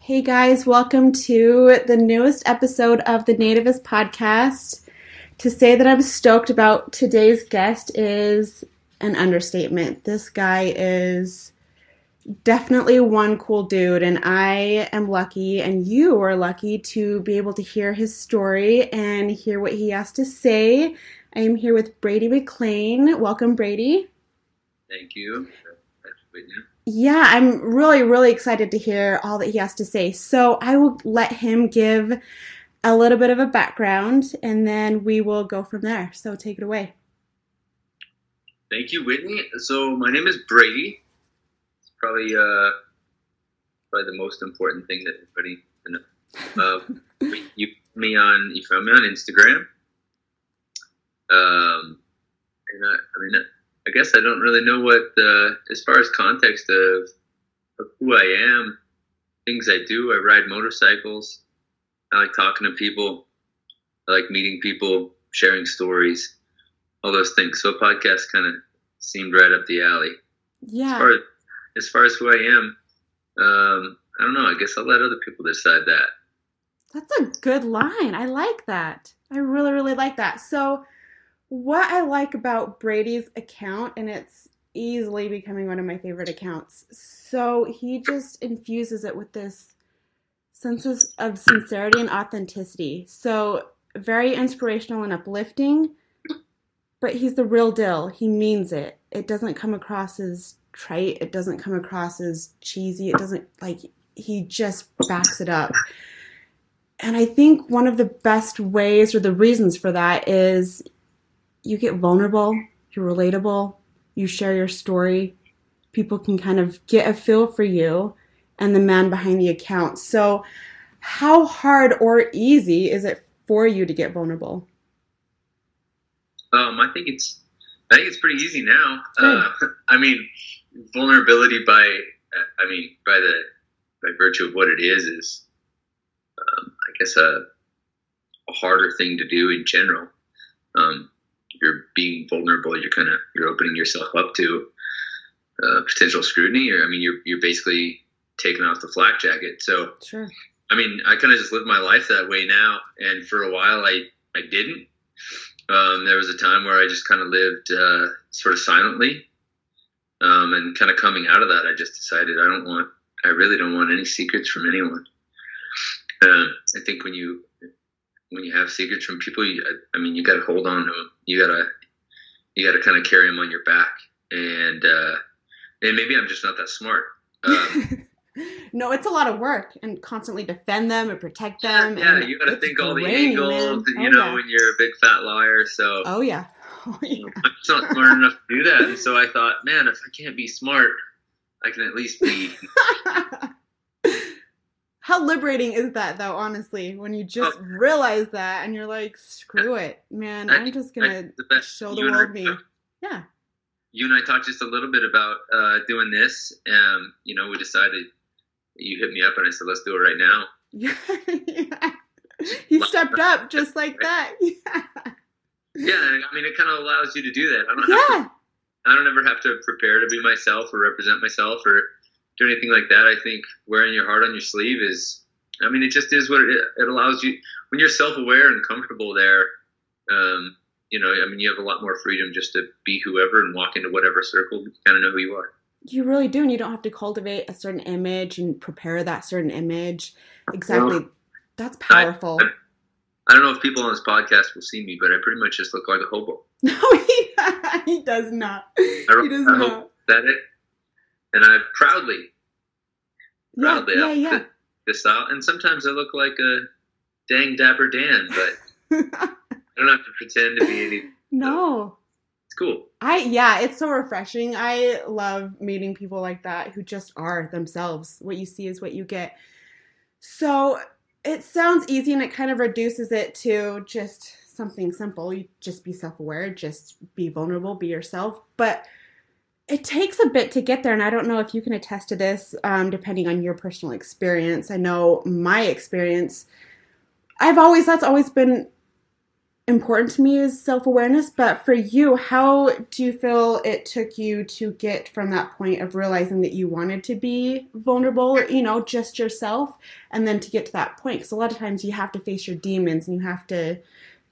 Hey guys, welcome to the newest episode of the Nativist podcast. To say that I'm stoked about today's guest is an understatement. This guy is definitely one cool dude, and I am lucky, and you are lucky to be able to hear his story and hear what he has to say. I am here with Brady McLean. Welcome, Brady. Thank you. Thanks for being here. Yeah, I'm really, really excited to hear all that he has to say. So I will let him give a little bit of a background and then we will go from there. So take it away. Thank you, Whitney. So my name is Brady. It's probably uh, probably the most important thing that everybody know. Uh, you me on you found me on Instagram. Um, and I, I mean, I guess I don't really know what uh, as far as context of, of who I am, things I do. I ride motorcycles. I like talking to people. I like meeting people, sharing stories, all those things. So a podcast kind of seemed right up the alley. Yeah. As far as, as far as who I am, um, I don't know. I guess I'll let other people decide that. That's a good line. I like that. I really, really like that. So, what I like about Brady's account, and it's easily becoming one of my favorite accounts. So, he just infuses it with this sense of, sincerity and authenticity. So, very inspirational and uplifting, but he's the real deal. He means it. It doesn't come across as trite, it doesn't come across as cheesy, it doesn't like he just backs it up. And I think one of the best ways or the reasons for that is you get vulnerable, you're relatable, you share your story, people can kind of get a feel for you and the man behind the account. So, how hard or easy is it for you to get vulnerable? Um, I think it's I think it's pretty easy now. Uh, I mean, vulnerability by I mean by the by virtue of what it is is um, I guess a, a harder thing to do in general. Um, you're being vulnerable. You're kind of you're opening yourself up to uh, potential scrutiny, or I mean, you're you're basically taking off the flak jacket. So, Sure. I mean, I kind of just live my life that way now, and for a while, I I didn't. Um, there was a time where I just kind of lived uh, sort of silently, um, and kind of coming out of that, I just decided I don't want, I really don't want any secrets from anyone. Um, I think when you when you have secrets from people, you, I, I mean, you got to hold on to them. You gotta you gotta kind of carry them on your back, and uh, and maybe I'm just not that smart. Um, no, it's a lot of work and constantly defend them and protect them. yeah, and you got to think all the angles, Oh, you know, yeah. when you're a big fat liar. So Oh yeah. Oh yeah. I'm just not smart enough to do that. And so I thought, man, if I can't be smart, I can at least be. How liberating is that though, honestly, when you just realize that and you're like, screw it, man, I I'm just gonna best. show the You and I world me. talked- Yeah. You and I talked just a little bit about uh, doing this. Um, you know, we decided. You hit me up and I said, let's do it right now. Yeah. He stepped up just like that. Yeah. Yeah, I mean, it kind of allows you to do that. I don't have to Yeah. I don't ever have to prepare to be myself or represent myself or do anything like that. I think wearing your heart on your sleeve is, I mean, it just is what it, it allows you. When you're self aware and comfortable there, um, you know, I mean, you have a lot more freedom just to be whoever and walk into whatever circle. You kind of know who you are. You really do, and you don't have to cultivate a certain image and prepare that certain image. Exactly. That's powerful. I, I don't know if people on this podcast will see me, but I pretty much just look like a hobo. No, he, he does not. I, He does I not. that it. And I proudly, proudly yeah, outfit yeah. this out. And sometimes I look like a dang dapper Dan, but I don't have to pretend to be any. no. It's cool. I yeah, it's so refreshing. I love meeting people like that who just are themselves. What you see is what you get. So it sounds easy and it kind of reduces it to just something simple. You just be self-aware, just be vulnerable, be yourself. But it takes a bit to get there, and I don't know if you can attest to this, um, depending on your personal experience. I know my experience. I've always that's always been important to me is self awareness. But for you, how do you feel it took you to get from that point of realizing that you wanted to be vulnerable, you know, just yourself, and then to get to that point? Because a lot of times you have to face your demons and you have to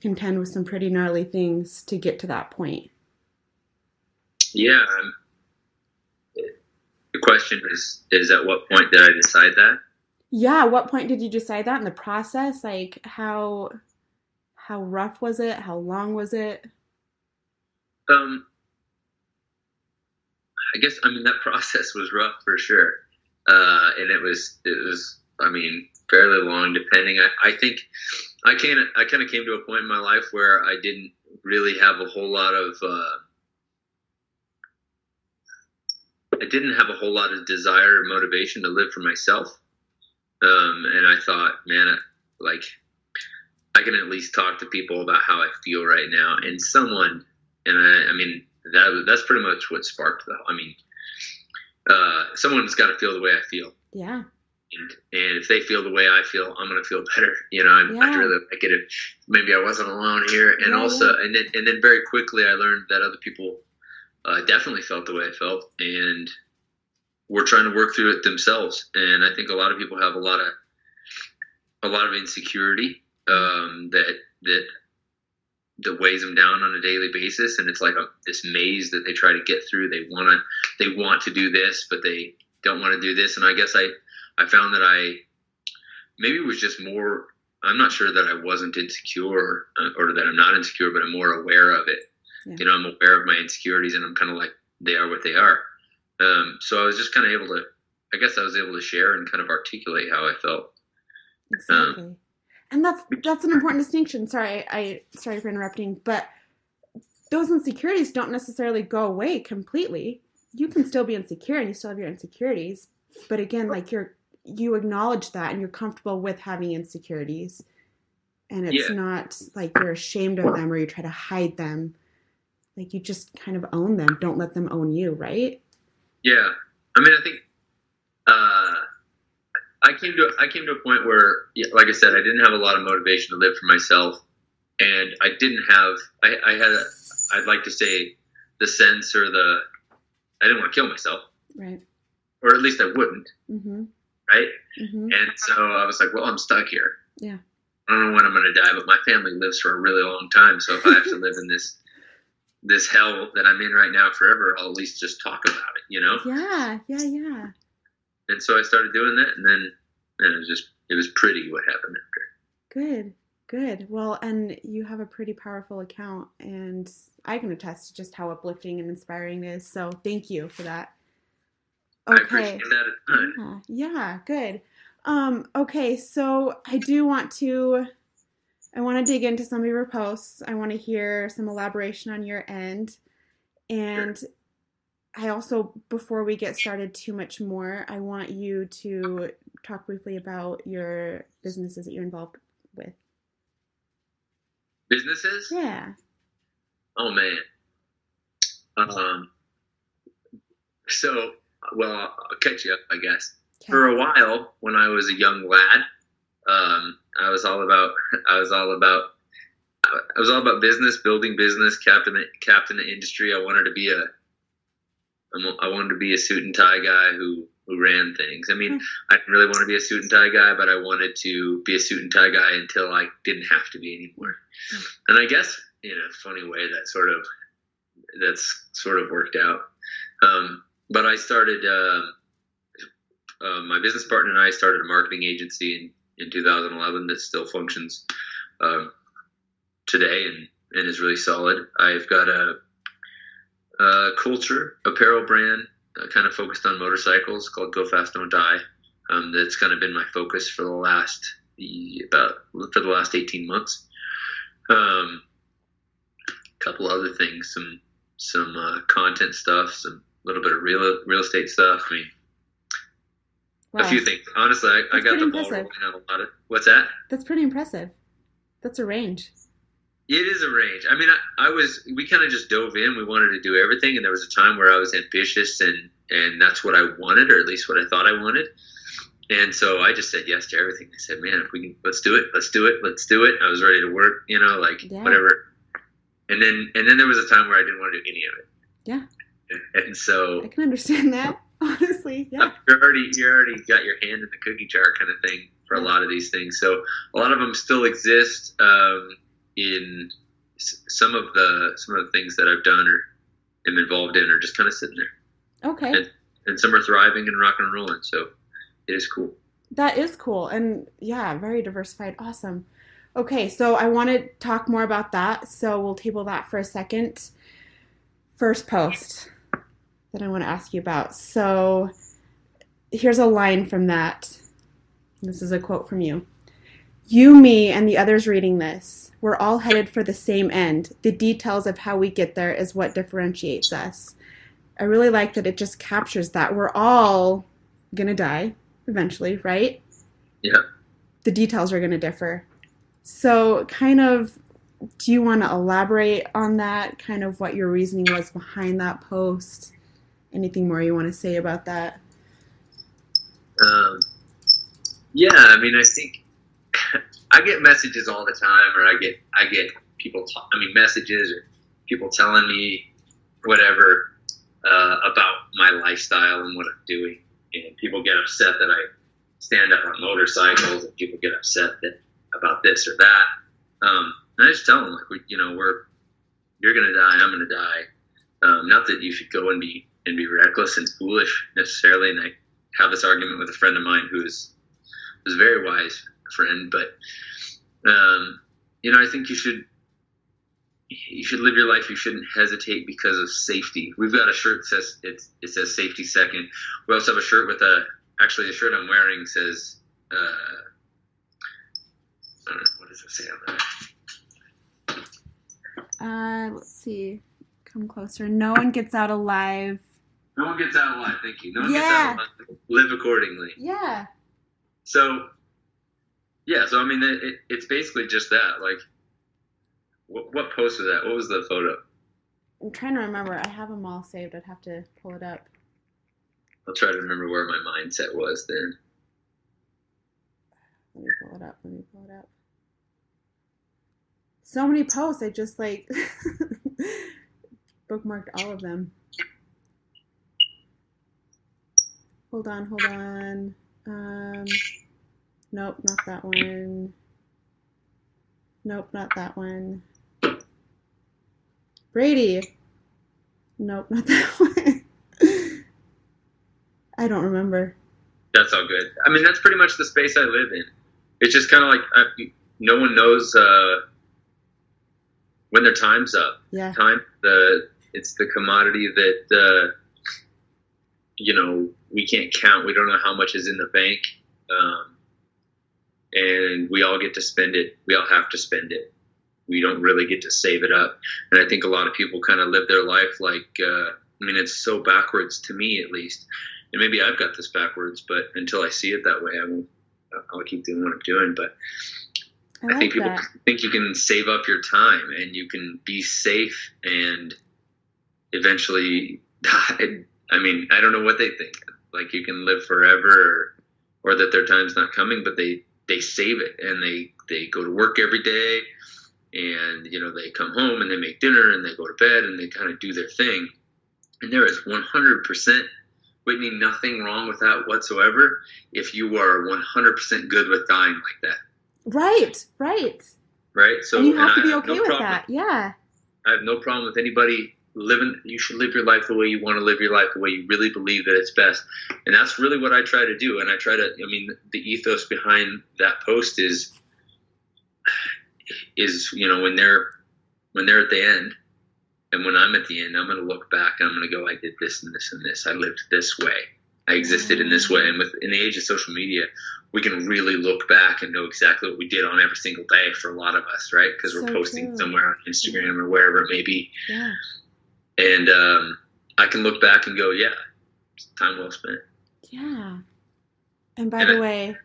contend with some pretty gnarly things to get to that point. Yeah. Question is is at what point did I decide that? Yeah, what point did you decide that in the process? Like how how rough was it? How long was it? Um I guess I mean that process was rough for sure. Uh and it was it was I mean fairly long depending I, I think I can I kind of came to a point in my life where I didn't really have a whole lot of uh I didn't have a whole lot of desire or motivation to live for myself. Um, and I thought, man, like I can at least talk to people about how I feel right now. And someone, and I, I mean, that that's pretty much what sparked the. I mean, uh, someone's got to feel the way I feel. Yeah. And, and if they feel the way I feel, I'm gonna feel better. You know, I'm, Yeah. I'd really like it if maybe I wasn't alone here. And Yeah, also, and then and then very quickly I learned that other people uh, definitely felt the way I felt, and were trying to work through it themselves. And I think a lot of people have a lot of a lot of insecurity um, that that that weighs them down on a daily basis, and it's like a, this maze that they try to get through. They want to they want to do this, but they don't want to do this. And I guess I I found that I maybe was just more. I'm not sure that I wasn't insecure or, or that I'm not insecure, but I'm more aware of it. Yeah. You know, I'm aware of my insecurities, and I'm kind of like they are what they are. Um, so I was just kind of able to. I guess I was able to share and kind of articulate how I felt. Exactly. and that's that's an important distinction. Sorry, I sorry for interrupting, but those insecurities don't necessarily go away completely. You can still be insecure and you still have your insecurities, but again, like you're you acknowledge that and you're comfortable with having insecurities. And it's Yeah. not like you're ashamed of them or you try to hide them. Like you just kind of own them. Don't let them own you, right? Yeah, I mean, I think uh, I came to I came to a point where, like I said, I didn't have a lot of motivation to live for myself, and I didn't have I, I had a, I'd like to say the sense or the I didn't want to kill myself, Right. or at least I wouldn't, Mhm. right? Mhm. And so I was like, well, I'm stuck here. Yeah. I don't know when I'm going to die, but my family lives for a really long time. So if I have to live in this this hell that I'm in right now forever, I'll at least just talk about it, you know. Yeah, yeah, yeah. And so I started doing that, and then and it was just it was pretty what happened after. Good, good. Well, and you have a pretty powerful account, and I can attest to just how uplifting and inspiring it is. So thank you for that. I appreciate that a ton. Yeah, yeah, good. Um, okay, so I do want to I want to dig into some of your posts. I want to hear some elaboration on your end. And I also before we get started too much more, I want you to talk briefly about your businesses that you're involved with. Businesses? Yeah. Oh man. Um. So well, I'll catch you up, I guess. Okay. For a while, when I was a young lad, um, I was all about I was all about I was all about business, building business, captain captain the industry. I wanted to be a I wanted to be a suit and tie guy who who ran things. I mean, I didn't really want to be a suit and tie guy, but I wanted to be a suit and tie guy until I didn't have to be anymore. And I guess in a funny way that sort of that's sort of worked out. Um, but I started. Uh, uh, my business partner and I started a marketing agency in, in 2011 that still functions um, today and, and is really solid. I've got a, a culture apparel brand uh, kind of focused on motorcycles called Go Fast Don't Die. Um, that's kind of been my focus for the last about for the last 18 months. Um, a couple other things, some some uh, content stuff, some little bit of real real estate stuff. I mean, Wow. a few things. Honestly, I, I got the ball impressive. rolling on a lot of. What's that? That's pretty impressive. That's a range. It is a range. I mean, I, I was. We kind of just dove in. We wanted to do everything, and there was a time where I was ambitious, and and that's what I wanted, or at least what I thought I wanted. and so I just said yes to everything. I said, man, if we can, let's do it, let's do it, let's do it. I was ready to work, you know, like Yeah. whatever. And then, and then there was a time where I didn't want to do any of it. Yeah. And so I can understand that. Honestly, yeah. you're already, you already got your hand in the cookie jar kind of thing for a lot of these things. So a lot of them still exist um, in some of the some of the things that I've done or am involved in are just kind of sitting there, Okay. and some are thriving and rock and rolling. So it is cool. That is cool. And yeah, very diversified. Awesome. Okay, so I want to talk more about that. So we'll table that for a second. First post that I want to ask you about. So here's a line from that. This is a quote from you. You, me, and the others reading this, we're all headed for the same end. The details of how we get there is what differentiates us. I really like that it just captures that. We're all going to die eventually, right? Yeah. The details are going to differ. So, kind of, do you want to elaborate on that? Kind of what your reasoning was behind that post? Anything more you want to say about that? Um, yeah, I mean, I think I get messages all the time, or I get I get people. I mean, messages or people telling me whatever uh, about my lifestyle and what I'm doing, and people get upset that I stand up on motorcycles, and people get upset that about this or that. Um, and I just tell them like, we, you know, we're you're gonna die, I'm gonna die. Um, not that you should go and be and be reckless and foolish necessarily, and I have this argument with a friend of mine who is was a very wise friend, but um, you know, I think you should you should live your life. You shouldn't hesitate because of safety. We've got a shirt that says it's, it says safety second. We also have a shirt with a actually the shirt I'm wearing says uh, I don't know what does it say on there. Uh, let's see. Come closer. No one gets out alive. No one gets out alive. Thank you. No one Yeah. gets out alive. Live accordingly. Yeah. So, yeah. So I mean, it, it, it's basically just that. Like, what, what post was that? What was the photo? I'm trying to remember. I have them all saved. I'd have to pull it up. I'll try to remember where my mindset was then. Let me pull it up. Let me pull it up. So many posts. I just like bookmarked all of them. Hold on, hold on. Um, nope, not that one. Nope, not that one. Brady. Nope, not that one. I don't remember. That's all good. I mean, that's pretty much the space I live in. It's just kind of like I, no one knows uh, when their time's up. Yeah. Time the it's the commodity that uh, you know we can't count. We don't know how much is in the bank, um, and we all get to spend it. We all have to spend it. We don't really get to save it up. And I think a lot of people kind of live their life like uh, I mean, it's so backwards to me at least. And maybe I've got this backwards, but until I see it that way, I won't. I'll keep doing what I'm doing. But I I think people that. think you can save up your time and you can be safe and eventually die. I mean, I don't know what they think. Like you can live forever, or, or that their time's not coming, but they they save it and they they go to work every day, and you know they come home and they make dinner and they go to bed and they kind of do their thing. And there is 100%, Whitney, nothing wrong with that whatsoever. If you are 100% good with dying like that, Right, right. right? So and you have to be okay no with problem- that. Yeah. I have no problem with anybody living. You should live your life the way you want to live your life, the way you really believe that it's best. And that's really what I try to do. And I try to. I mean, the ethos behind that post is is you know when they're when they're at the end, and when I'm at the end, I'm going to look back and I'm going to go, I did this and this and this. I lived this way. I existed in this mm. way. And with in the age of social media, we can really look back and know exactly what we did on every single day for a lot of us, right? Because we're posting true. somewhere on Instagram or wherever it may be Yeah. And um, I can look back and go, yeah, time well spent. Yeah. And by And the I- way,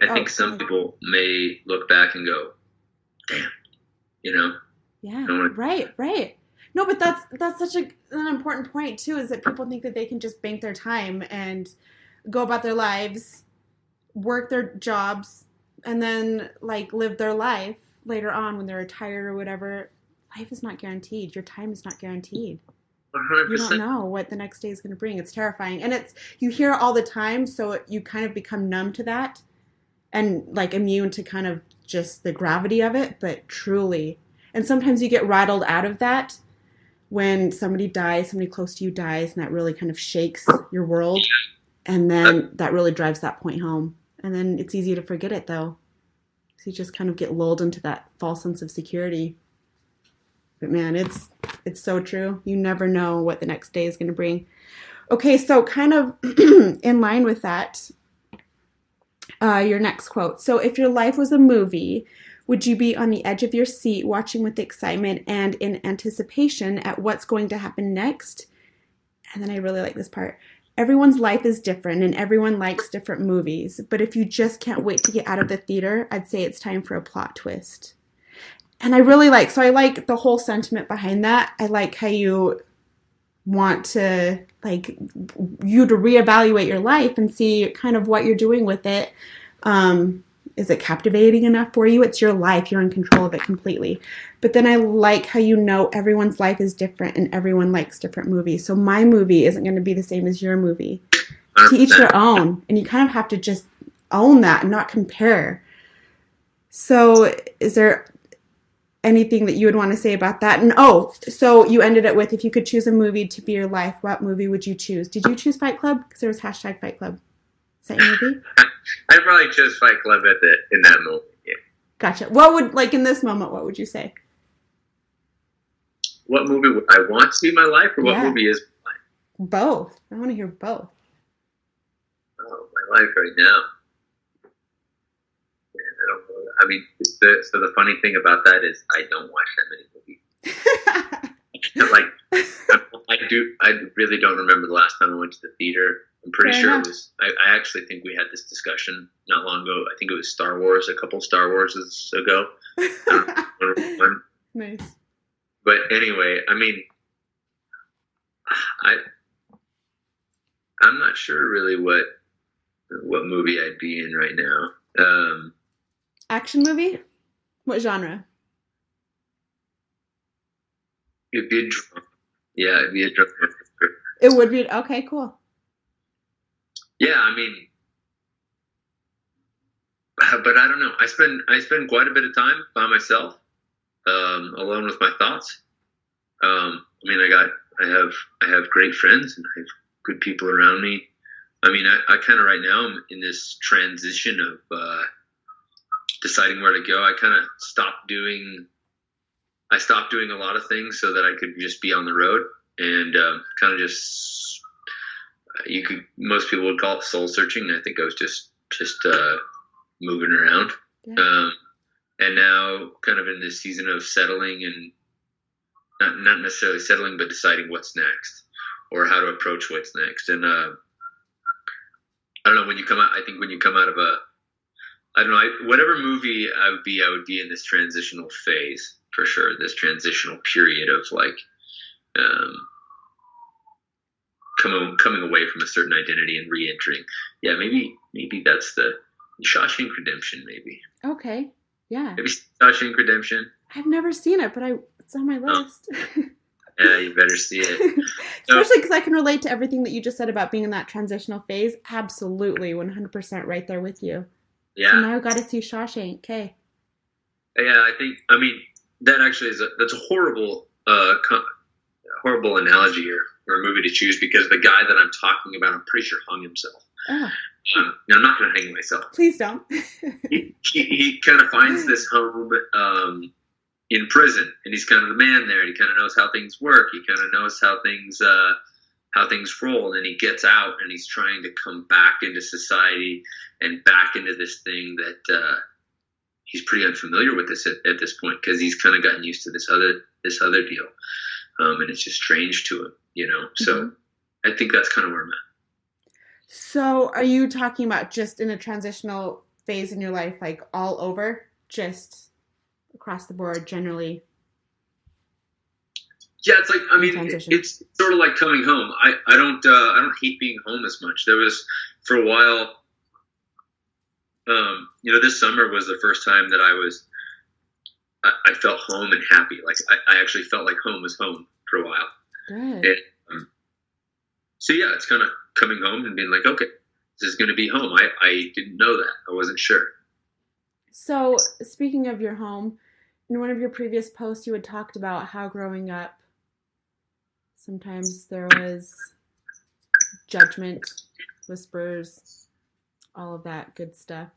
I Oh, think go some ahead. people may look back and go, damn, you know, yeah, wanna- right, right. No, but that's that's such a, an important point too. Is that people think that they can just bank their time and go about their lives work their jobs and then like live their life later on when they're retired or whatever. Life is not guaranteed. Your time is not guaranteed. 100%. You don't know what the next day is going to bring. It's terrifying. And it's you hear it all the time, so you kind of become numb to that and like immune to kind of just the gravity of it, but truly. And sometimes you get rattled out of that when somebody dies, somebody close to you dies, and that really kind of shakes your world. And then that really drives that point home. And then it's easy to forget it though. So you just kind of get lulled into that false sense of security. But man, it's it's so true. You never know what the next day is going to bring. Okay, so kind of in line with that, uh, your next quote. So, if your life was a movie, would you be on the edge of your seat watching with excitement and in anticipation at what's going to happen next? And then I really like this part. Everyone's life is different and everyone likes different movies, but if you just can't wait to get out of the theater, I'd say it's time for a plot twist. And I really like, so I like the whole sentiment behind that. I like how you want to, like, you to reevaluate your life and see kind of what you're doing with it. Um, is it captivating enough for you? It's your life. You're in control of it completely. But then I like how you know everyone's life is different and everyone likes different movies. So my movie isn't going to be the same as your movie. To each their own. And you kind of have to just own that and not compare. So is there anything that you would want to say about that? And oh, so you ended it with if you could choose a movie to be your life, what movie would you choose? Did you choose Fight Club? Because there was hashtag Fight Club. Is that your movie? I probably chose Fight Club at the in that moment. Yeah. Gotcha. What would like in this moment? What would you say? What movie would I want to be my life, or what Yeah. movie is my life? Both. I want to hear both. Oh, my life right now. Man, I don't know. I mean, the, so the funny thing about that is I don't watch that many movies. like, I, do. I really don't remember the last time I went to the theater. I'm pretty Fair sure enough. it was. I, I actually think we had this discussion not long ago. I think it was Star Wars, a couple Star Warses ago. One- nice. But anyway, I mean, I I'm not sure really what what movie I'd be in right now. Um, Action movie? What genre? it'd be a drama. Yeah, it'd be a drama. It would be okay. Cool. Yeah, I mean, but I don't know. I spend I spend quite a bit of time by myself, um, alone with my thoughts. Um, I mean, I got I have I have great friends and I have good people around me. I mean, I, I kind of right now I'm in this transition of uh, deciding where to go. I kind of stopped doing I stopped doing a lot of things so that I could just be on the road and um, kind of just you could most people would call it soul searching. I think I was just just uh, moving around, Yeah. um, and now kind of in this season of settling and not not necessarily settling, but deciding what's next or how to approach what's next. And uh, I don't know when you come out. I think when you come out of a I don't know. I, whatever movie I would be, I would be in this transitional phase for sure. This transitional period of like, um, coming coming away from a certain identity and re-entering. Yeah, maybe maybe that's the Shawshank Redemption. Maybe Okay. Yeah. maybe Shawshank Redemption. I've never seen it, but I it's on my Oh. list. Yeah, you better see it. Especially because I can relate to everything that you just said about being in that transitional phase. Absolutely, 100% right there with you. So Yeah, now I've got to see Shawshank. Okay. yeah. I think. I mean, that actually is a that's a horrible uh co- horrible analogy or, or a movie to choose because the guy that I'm talking about, I'm pretty sure hung himself. Oh, Um, now, I'm not going to hang myself. please don't. he, he, he kind of finds this home um, in prison, and he's kind of the man there. And he kind of knows how things work. He kind of knows how things uh, how things roll. And then he gets out, and he's trying to come back into society and back into this thing that uh, he's pretty unfamiliar with this at, at this point because he's kind of gotten used to this other this other deal, um, and it's just strange to him, you know. So Mhm. I think that's kind of where I'm at. So, are you talking about just in a transitional phase in your life, like all over, just across the board, generally? Yeah, it's like I mean, Transition. it's sort of like coming home. I, I don't uh, I don't hate being home as much. There was for a while, um, you know, this summer was the first time that I was, I, I felt home and happy. Like I, I, actually felt like home was home for a while. Good. Um, so yeah, it's kind of coming home and being like, okay, this is going to be home. I, I didn't know that. I wasn't sure. So speaking of your home, in one of your previous posts, you had talked about how growing up, sometimes there was judgment, whispers, all of that good stuff.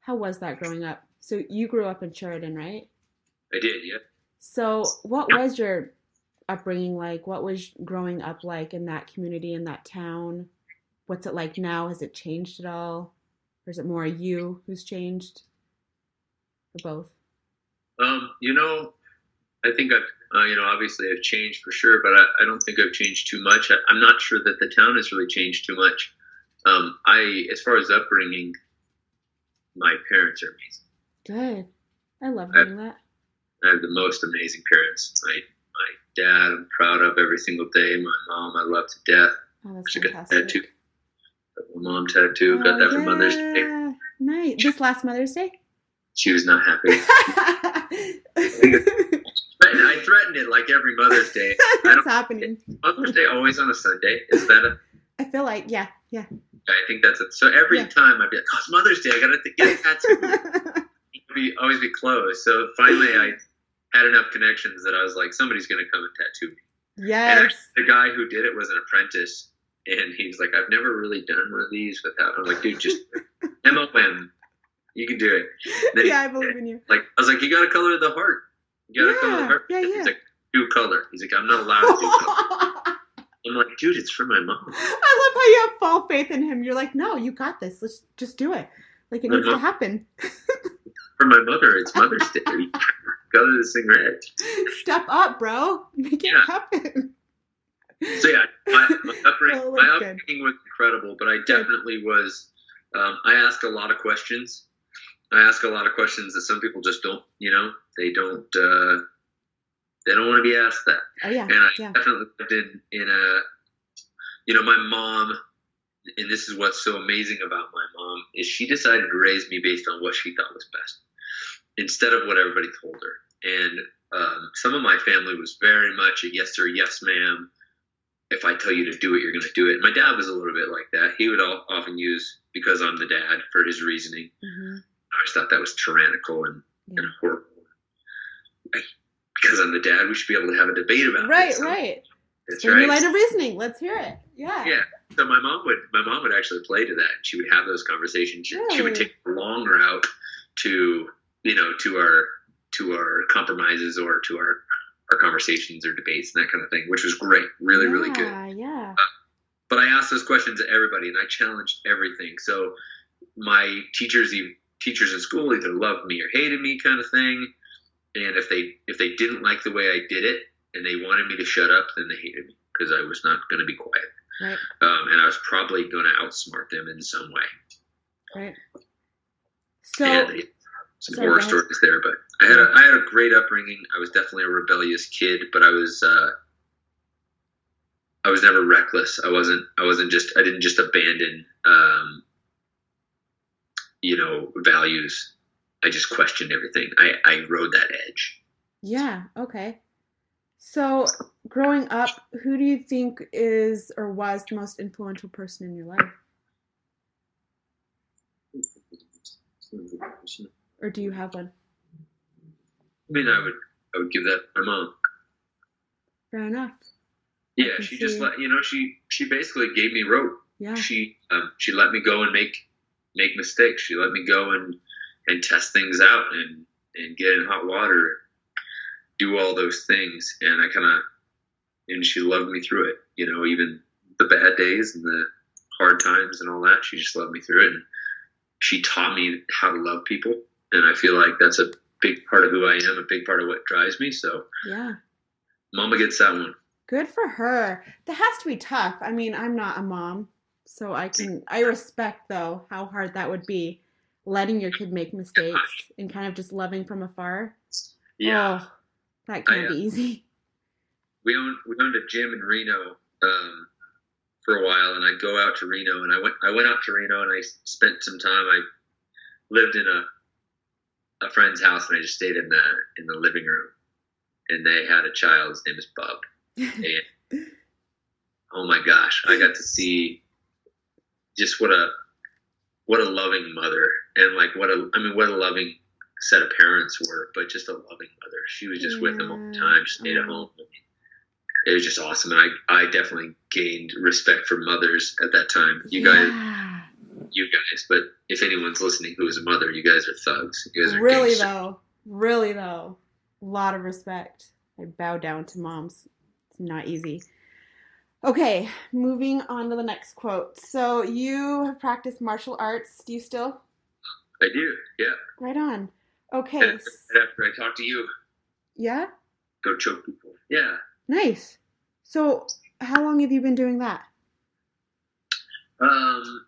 How was that growing up? So you grew up in Sheridan, right? I did, yeah. So what was your upbringing like? What was growing up like in that community, in that town? What's it like now? Has it changed at all? Or is it more you who's changed? Or both? Um, you know, I think I've, uh, you know, obviously I've changed for sure, but I, I don't think I've changed too much. I, am not sure that the town has really changed too much. Um, I, as far as upbringing, my parents are amazing. Good. I love hearing that. I have the most amazing parents. My my dad, I'm proud of every single day. My mom, I love to death. Oh, that's she fantastic. Got tattoo. My mom tattoo. Oh, got that yeah. for Mother's Day. Nice. This last Mother's Day. She was not happy. Threatened it like every Mother's Day. That's happening. Mother's Day always on a Sunday. Is that a? I feel like yeah, yeah. I think that's it. So every yeah. time I'd be like, "Oh, it's Mother's Day. I gotta get a tattoo." be always be closed. So finally, I had enough connections that I was like, somebody's gonna come and tattoo me. Yes. And the guy who did it was an apprentice, and he's like, "I've never really done one of these without." I'm like, "Dude, just M O M, you can do it." Yeah, he, I believe in you. Like I was like, "You gotta color the heart. You gotta yeah, color the heart." Yeah, yeah. He's like, "Do color." He's like, "I'm not allowed to do color." I'm like, dude, it's for my mom. I love how you have full faith in him. You're like, no, you got this. Let's just do it. Like it needs to happen. for my mother, it's Mother's Day. Color this thing red. Step up, bro. Make it happen. So yeah, my, my upbringing, oh, my upbringing was incredible, but I definitely was. Um, I asked a lot of questions. I ask a lot of questions that some people just don't. You know, they don't. Uh, they don't want to be asked that. Oh, yeah. And I yeah. definitely lived in, in a, you know, my mom, and this is what's so amazing about my mom, is she decided to raise me based on what she thought was best instead of what everybody told her. And um, some of my family was very much a yes sir, yes ma'am. If I tell you to do it, you're going to do it. My dad was a little bit like that. He would often use because I'm the dad for his reasoning. Mm-hmm. I always thought that was tyrannical and, yeah. and horrible because I'm the dad, we should be able to have a debate about right, this. Right, right. right. line of reasoning. Let's hear it. Yeah. Yeah. So my mom would my mom would actually play to that. She would have those conversations. She, really? she would take the long route to you know to our to our compromises or to our our conversations or debates and that kind of thing, which was great. Really, yeah, really good. Yeah. Uh, but I asked those questions to everybody, and I challenged everything. So my teachers, teachers in school, either loved me or hated me, kind of thing and if they if they didn't like the way I did it and they wanted me to shut up, then they hated me because I was not going to be quiet. Right. Um, and I was probably going to outsmart them in some way. Right. So and some horror stories there, but I had a, I had a great upbringing. I was definitely a rebellious kid, but I was uh, I was never reckless. I wasn't I wasn't just I didn't just abandon um, you know values I just questioned everything. I, I rode that edge. Yeah, okay. So, growing up, who do you think is or was the most influential person in your life? Or do you have one? I mean, I would I would give that my mom. Fair enough. Yeah, she see. just let you know she she basically gave me rope. Yeah. She um she let me go and make make mistakes. She let me go and and test things out and and get in hot water, do all those things. And I kind of and she loved me through it. You know, even the bad days and the hard times and all that. She just loved me through it, and she taught me how to love people. And I feel like that's a big part of who I am, a big part of what drives me. So yeah, Mama gets that one. Good for her. That has to be tough. I mean, I'm not a mom, so I can I respect though how hard that would be letting your kid make mistakes and kind of just loving from afar. Yeah. Oh, that can't I, uh, be easy. We owned we owned a gym in Reno um, for a while, and I'd go out to Reno, and I went I went out to Reno, and I spent some time. I lived in a a friend's house, and I just stayed in the in the living room, and they had a child. His name is Bub, and oh my gosh, I got to see just what a what a loving mother, and like what a I mean what a loving set of parents were, but just a loving mother. She was just with them all the time. She stayed at home. It was just awesome, and I I definitely gained respect for mothers at that time. You guys Yeah. you guys, but if anyone's listening who is a mother, you guys are thugs. You guys are Really gangsters. though, really though, a lot of respect. I bow down to moms. It's not easy. Okay, moving on to the next quote. So you have practiced martial arts. Do you still? I do, yeah. Right on. Okay. And after I talk to you, Yeah. go choke people. Yeah. Nice. So how long have you been doing that? Um,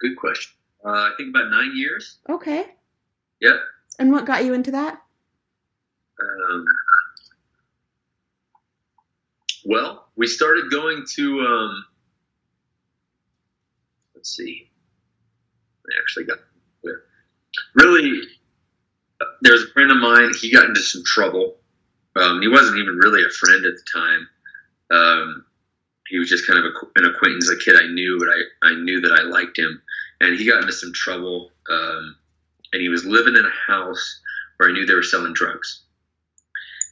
good question. Uh, I think about nine years. Okay. Yep. And what got you into that? Um, well, we started going to. Um, let's see. I actually got. Really, uh, there was a friend of mine. He got into some trouble. Um, he wasn't even really a friend at the time. Um, he was just kind of a, an acquaintance, a kid I knew, but I, I knew that I liked him. And he got into some trouble. Um, and he was living in a house where I knew they were selling drugs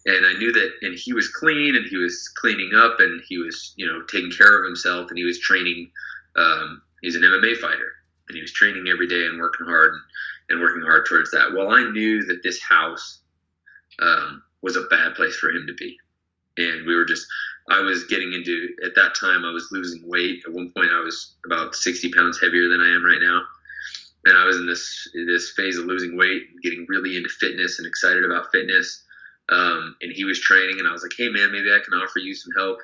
and I knew that, and he was clean, and he was cleaning up, and he was, you know, taking care of himself, and he was training. Um, he's an MMA fighter, and he was training every day and working hard and, and working hard towards that. Well, I knew that this house um, was a bad place for him to be, and we were just. I was getting into at that time. I was losing weight. At one point, I was about sixty pounds heavier than I am right now, and I was in this this phase of losing weight, getting really into fitness and excited about fitness um, and he was training and i was like hey man maybe i can offer you some help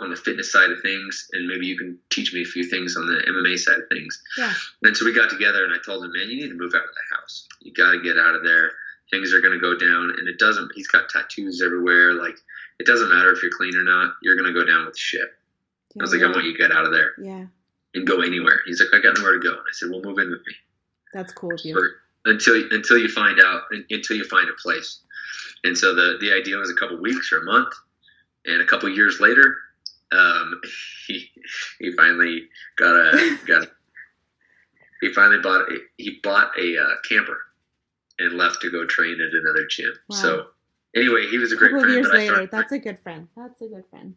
on the fitness side of things and maybe you can teach me a few things on the mma side of things. Yeah. and so we got together and i told him man you need to move out of the house. You got to get out of there. Things are going to go down and it doesn't he's got tattoos everywhere. Like it doesn't matter if you're clean or not you're going to go down with shit. I was like i want you to get out of there Yeah. and go anywhere. He's like i got nowhere to go. And i said well move in with me. That's cool of you. or until until you find out until you find a place. And so the the idea was a couple weeks or a month, and a couple years later, um, he he finally got a got he finally bought a, he bought a uh, camper and left to go train at another gym. Wow. So anyway, he was a A great of friend. years later, started, that's a good friend. That's a good friend.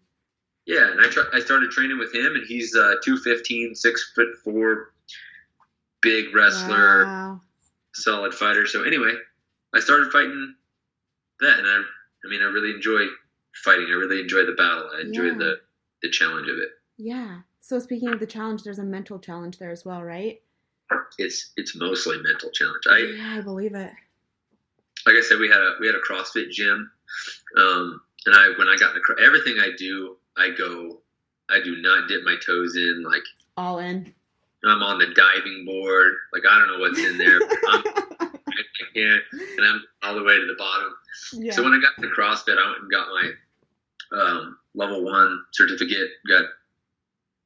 yeah, and I tr- I started training with him, and he's uh, 215, six foot four, big wrestler. Wow. solid fighter. So anyway, I started fighting that, and I, I mean, I really enjoy fighting. I really enjoy the battle. I enjoy Yeah. the the challenge of it. Yeah. So speaking of the challenge, there's a mental challenge there as well, right? It's it's mostly mental challenge. I yeah, I believe it. like I said, we had a we had a CrossFit gym, um, and I when I got in the everything I do, I go, I do not dip my toes in. Like All in. I'm on the diving board. Like I don't know what's in there. I'm, can't, and I'm all the way to the bottom. yeah. So when I got into CrossFit, I went and got my um, level one certificate. Got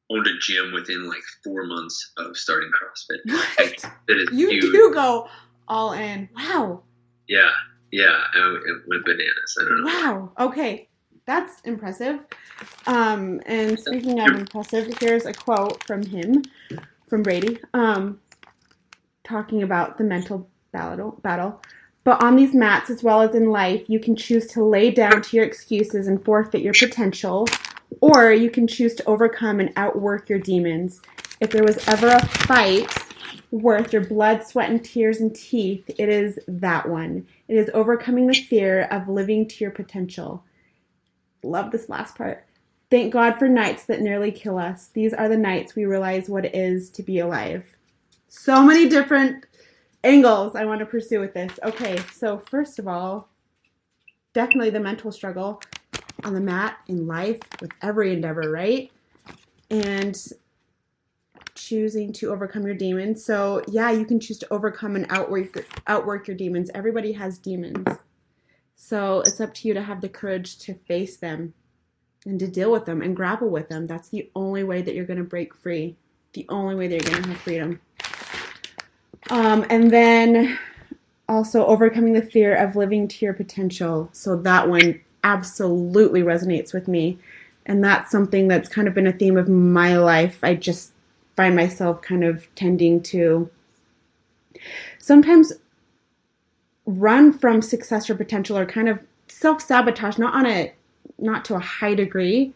owned a gym within like four months of starting CrossFit. what? You huge. do go all in. Wow. Yeah, yeah. I, it went bananas. I don't know. Wow. Okay. That's impressive. Um, and speaking of impressive, here's a quote from him, from Brady, um, talking about the mental battle. battle. But on these mats, as well as in life, you can choose to lay down to your excuses and forfeit your potential, or you can choose to overcome and outwork your demons. If there was ever a fight worth your blood, sweat, and tears and teeth, it is that one. It is overcoming the fear of living to your potential. Love this last part. Thank God for nights that nearly kill us. These are the nights we realize what it is to be alive. So many different angles I want to pursue with this. Okay, so first of all, definitely the mental struggle on the mat in life with every endeavor, right? And choosing to overcome your demons. So, yeah, you can choose to overcome and outwork outwork your demons. Everybody has demons. So, it's up to you to have the courage to face them and to deal with them and grapple with them. That's the only way that you're going to break free. The only way that you're going to have freedom. Um, and then also overcoming the fear of living to your potential. So that one absolutely resonates with me. And that's something that's kind of been a theme of my life. I just find myself kind of tending to sometimes run from success or potential or kind of self sabotage, not on a not to a high degree,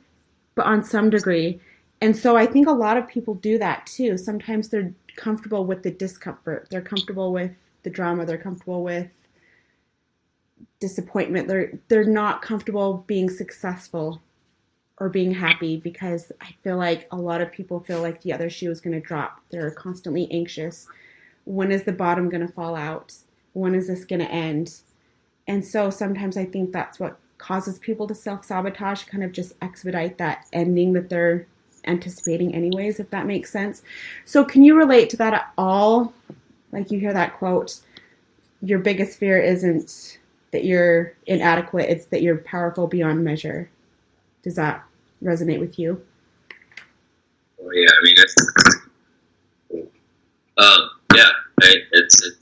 but on some degree. And so I think a lot of people do that too. Sometimes they're comfortable with the discomfort. They're comfortable with the drama. They're comfortable with disappointment. They're they're not comfortable being successful or being happy because I feel like a lot of people feel like the other shoe is going to drop. They're constantly anxious. When is the bottom going to fall out? When is this going to end? And so sometimes I think that's what causes people to self sabotage, kind of just expedite that ending that they're anticipating, anyways, if that makes sense. So, can you relate to that at all? Like, you hear that quote, your biggest fear isn't that you're inadequate, it's that you're powerful beyond measure. Does that resonate with you? Well, oh, yeah, I mean, it's, um, yeah, right? it's, it's,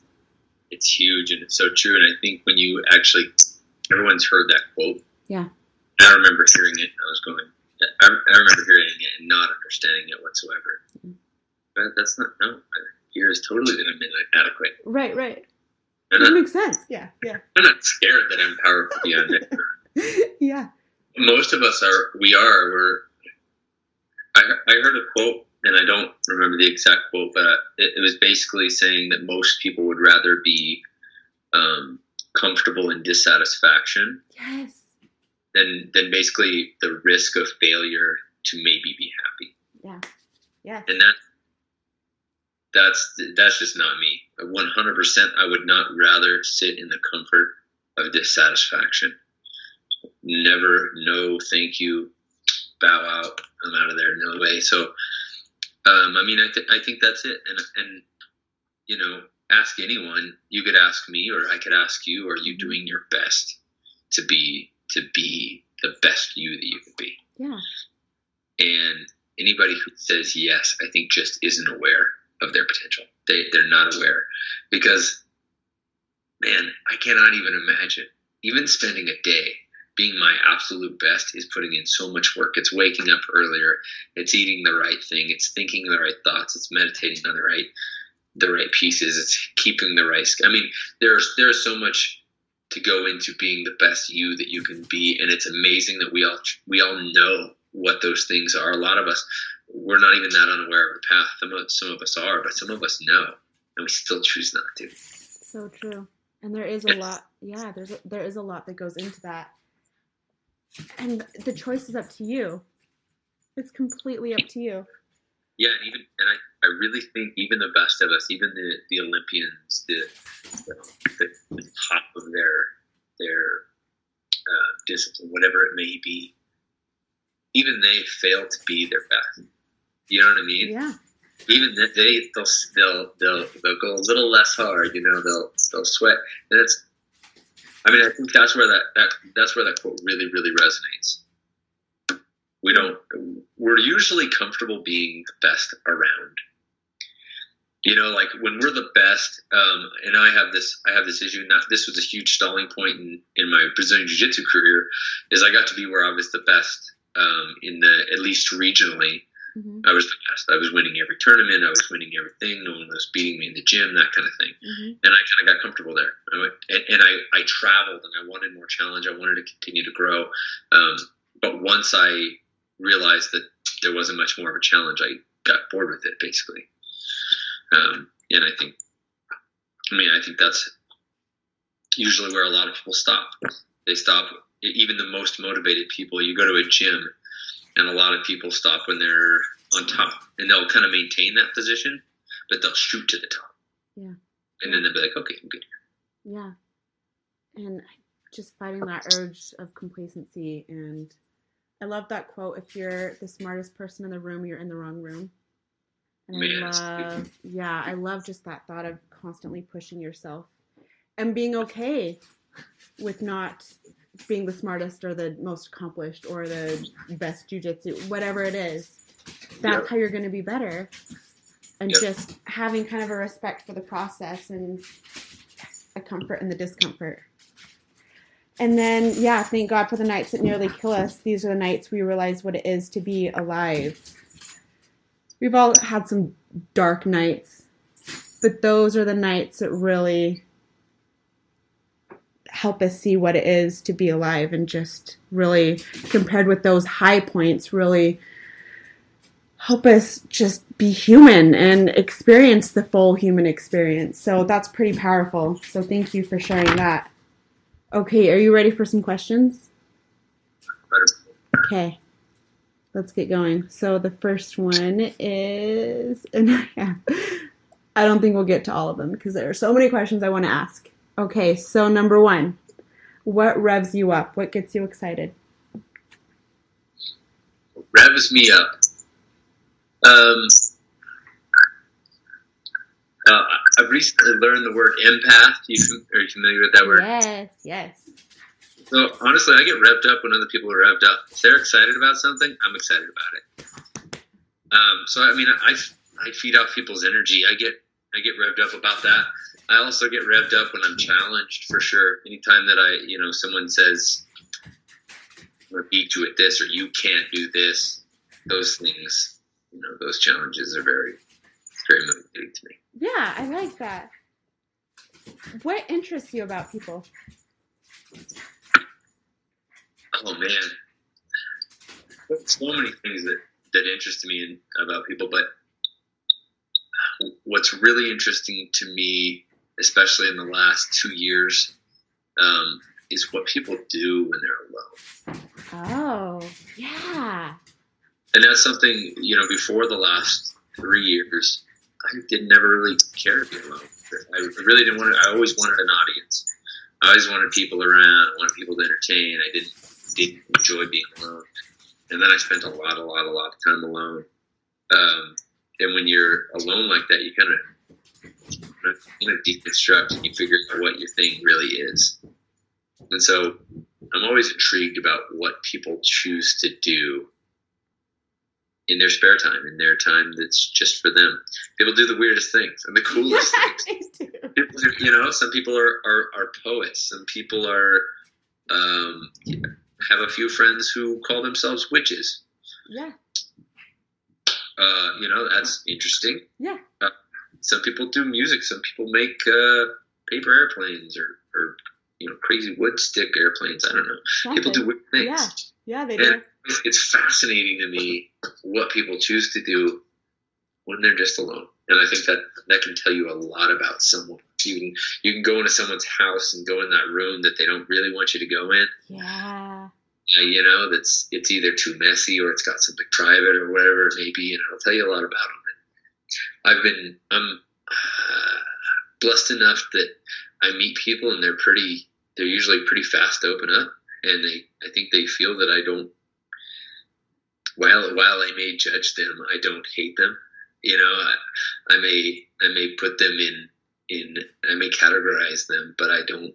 it's huge and it's so true. And I think when you actually everyone's heard that quote. Yeah. I remember hearing it. I was going. I, I remember hearing it and not understanding it whatsoever. But that's not no. Fear is totally inadequate. Right. Right. And that makes sense. Yeah. Yeah. I'm not scared that I'm powerful beyond it. yeah. Most of us are. We are. We're. I I heard a quote and I don't remember the exact quote, but it, it was basically saying that most people would rather be um, comfortable in dissatisfaction yes then then basically the risk of failure to maybe be happy. Yeah. Yeah and that that's that's just not me. 100% i would not rather sit in the comfort of dissatisfaction. Never no thank you bow out i'm out of there no way. So um, i mean I, th- I think that's it. And and you know ask anyone. You could ask me, or I could ask you. Are you doing your best to be to be the best you that you can be? Yeah. And anybody who says yes, I think just isn't aware of their potential. They they're not aware because, man, I cannot even imagine even spending a day being my absolute best is putting in so much work. It's waking up earlier. It's eating the right thing. It's thinking the right thoughts. It's meditating on the right the right pieces. It's keeping the right. I mean, there's there's so much to go into being the best you that you can be, and it's amazing that we all we all know what those things are. A lot of us we're not even that unaware of the path. Some of, some of us are, but some of us know, and we still choose not to. So true, and there is a lot. Yeah, there's a, there is a lot that goes into that, and the choice is up to you. It's completely up to you yeah, and even and I, I really think even the best of us, even the, the Olympians, the, the, the top of their their uh, discipline, whatever it may be, even they fail to be their best. You know what I mean? Yeah. Even that they they'll they'll they'll they'll go a little less hard. You know, they'll they'll sweat, and that's. I mean, I think that's where that, that that's where that quote really really resonates we don't we're usually comfortable being the best around you know like when we're the best um, and i have this i have this issue not this was a huge stalling point in, in my brazilian jiu-jitsu career is i got to be where i was the best um, in the at least regionally. Mm-hmm. i was the best. I was winning every tournament. I was winning everything. No one was beating me in the gym that kind of thing. Mm-hmm. and i kind of got comfortable there. And, and I, I traveled and i wanted more challenge. I wanted to continue to grow. Um, but once i realized that there wasn't much more of a challenge, I got bored with it basically. Um, and I think, I mean, I think that's usually where a lot of people stop. They stop, even the most motivated people. You go to a gym, and a lot of people stop when they're on top, and they'll kind of maintain that position, but they'll shoot to the top. Yeah. And then they'll be like, okay, I'm good here. Yeah. And just fighting that urge of complacency and I love that quote. If you're the smartest person in the room, you're in the wrong room. And I love, yeah, I love just that thought of constantly pushing yourself and being okay with not being the smartest or the most accomplished or the best jujitsu, whatever it is. That's how you're going to be better. and Yep. just having kind of a respect for the process and a comfort in the discomfort. And then, yeah, thank God for the nights that nearly kill us. These are the nights we realize what it is to be alive. We've all had some dark nights, but those are the nights that really help us see what it is to be alive and just really compared with those high points really help us just be human and experience the full human experience. So that's pretty powerful. So thank you for sharing that. Okay are you ready for some questions? Okay let's get going so the first one is and i don't think we'll get to all of them because there are so many questions i want to ask Okay, so number one, what revs you up? What gets you excited? Revs me up. Um, uh, I've recently learned the word empath. You are you familiar with that word? Yes, yes. So honestly, I get revved up when other people are revved up. If they're excited about something, I'm excited about it. Um, so I mean, I, I feed off people's energy. I get I get revved up about that. I also get revved up when I'm challenged for sure. Anytime that I, you know, someone says, "I'm gonna beat you at this" or "You can't do this," those things, you know, those challenges are very, very motivating to me. Yeah, I like that. What interests you about people? Oh man, so many things that that interest me in, about people, but what's really interesting to me, especially in the last two years, um, is what people do when they're alone. Oh, yeah. And that's something you know. Before the last three years, I did never really care to be alone. I really didn't want. To, I always wanted an audience. I always wanted people around. I wanted people to entertain. I didn't didn't enjoy being alone. And then I spent a lot, a lot, a lot of time alone. Um, and when you're alone like that, you kind of kind of deconstruct and you figure out what your thing really is. And so I'm always intrigued about what people choose to do in their spare time, in their time that's just for them. People do the weirdest things and the coolest things. People, you know, some people are, are, are poets. Some people are um, have a few friends who call themselves witches. Yeah, Uh, you know, that's interesting. yeah. Some people do music. Some people make uh, paper airplanes or, or you know crazy wood stick airplanes. I don't know. People do weird things. Yeah, yeah, they do. And it's, it's fascinating to me what people choose to do when they're just alone. And I think that that can tell you a lot about someone. You can you can go into someone's house and go in that room that they don't really want you to go in. Yeah. Uh, you know, that's it's either too messy or it's got something private or whatever it may be, and it'll tell you a lot about them. I've been I'm uh, blessed enough that I meet people and they're pretty they're usually pretty fast to open up, and they I think they feel that I don't. While while I may judge them, I don't hate them. You know, I, I may I may put them in in I may categorize them, but I don't.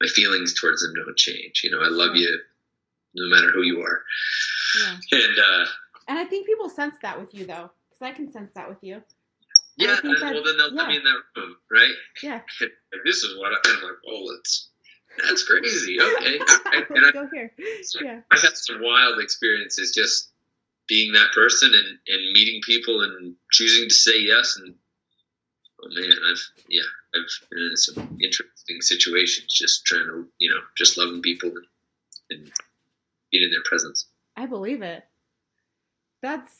My feelings towards them don't change. You know, I love Sure. you no matter who you are. Yeah. And uh, And I think people sense that with you, though, because I can sense that with you. yeah, think and, well then they'll yeah. put me in that room, right? Yeah. Like, this is what I, I'm like, oh, it's that's crazy. Okay, and I, go here. Yeah. I had some wild experiences just being that person and, and meeting people and choosing to say yes and man, I've yeah, I've been in some interesting situations just trying to you know just loving people and, and being in their presence. I believe it. That's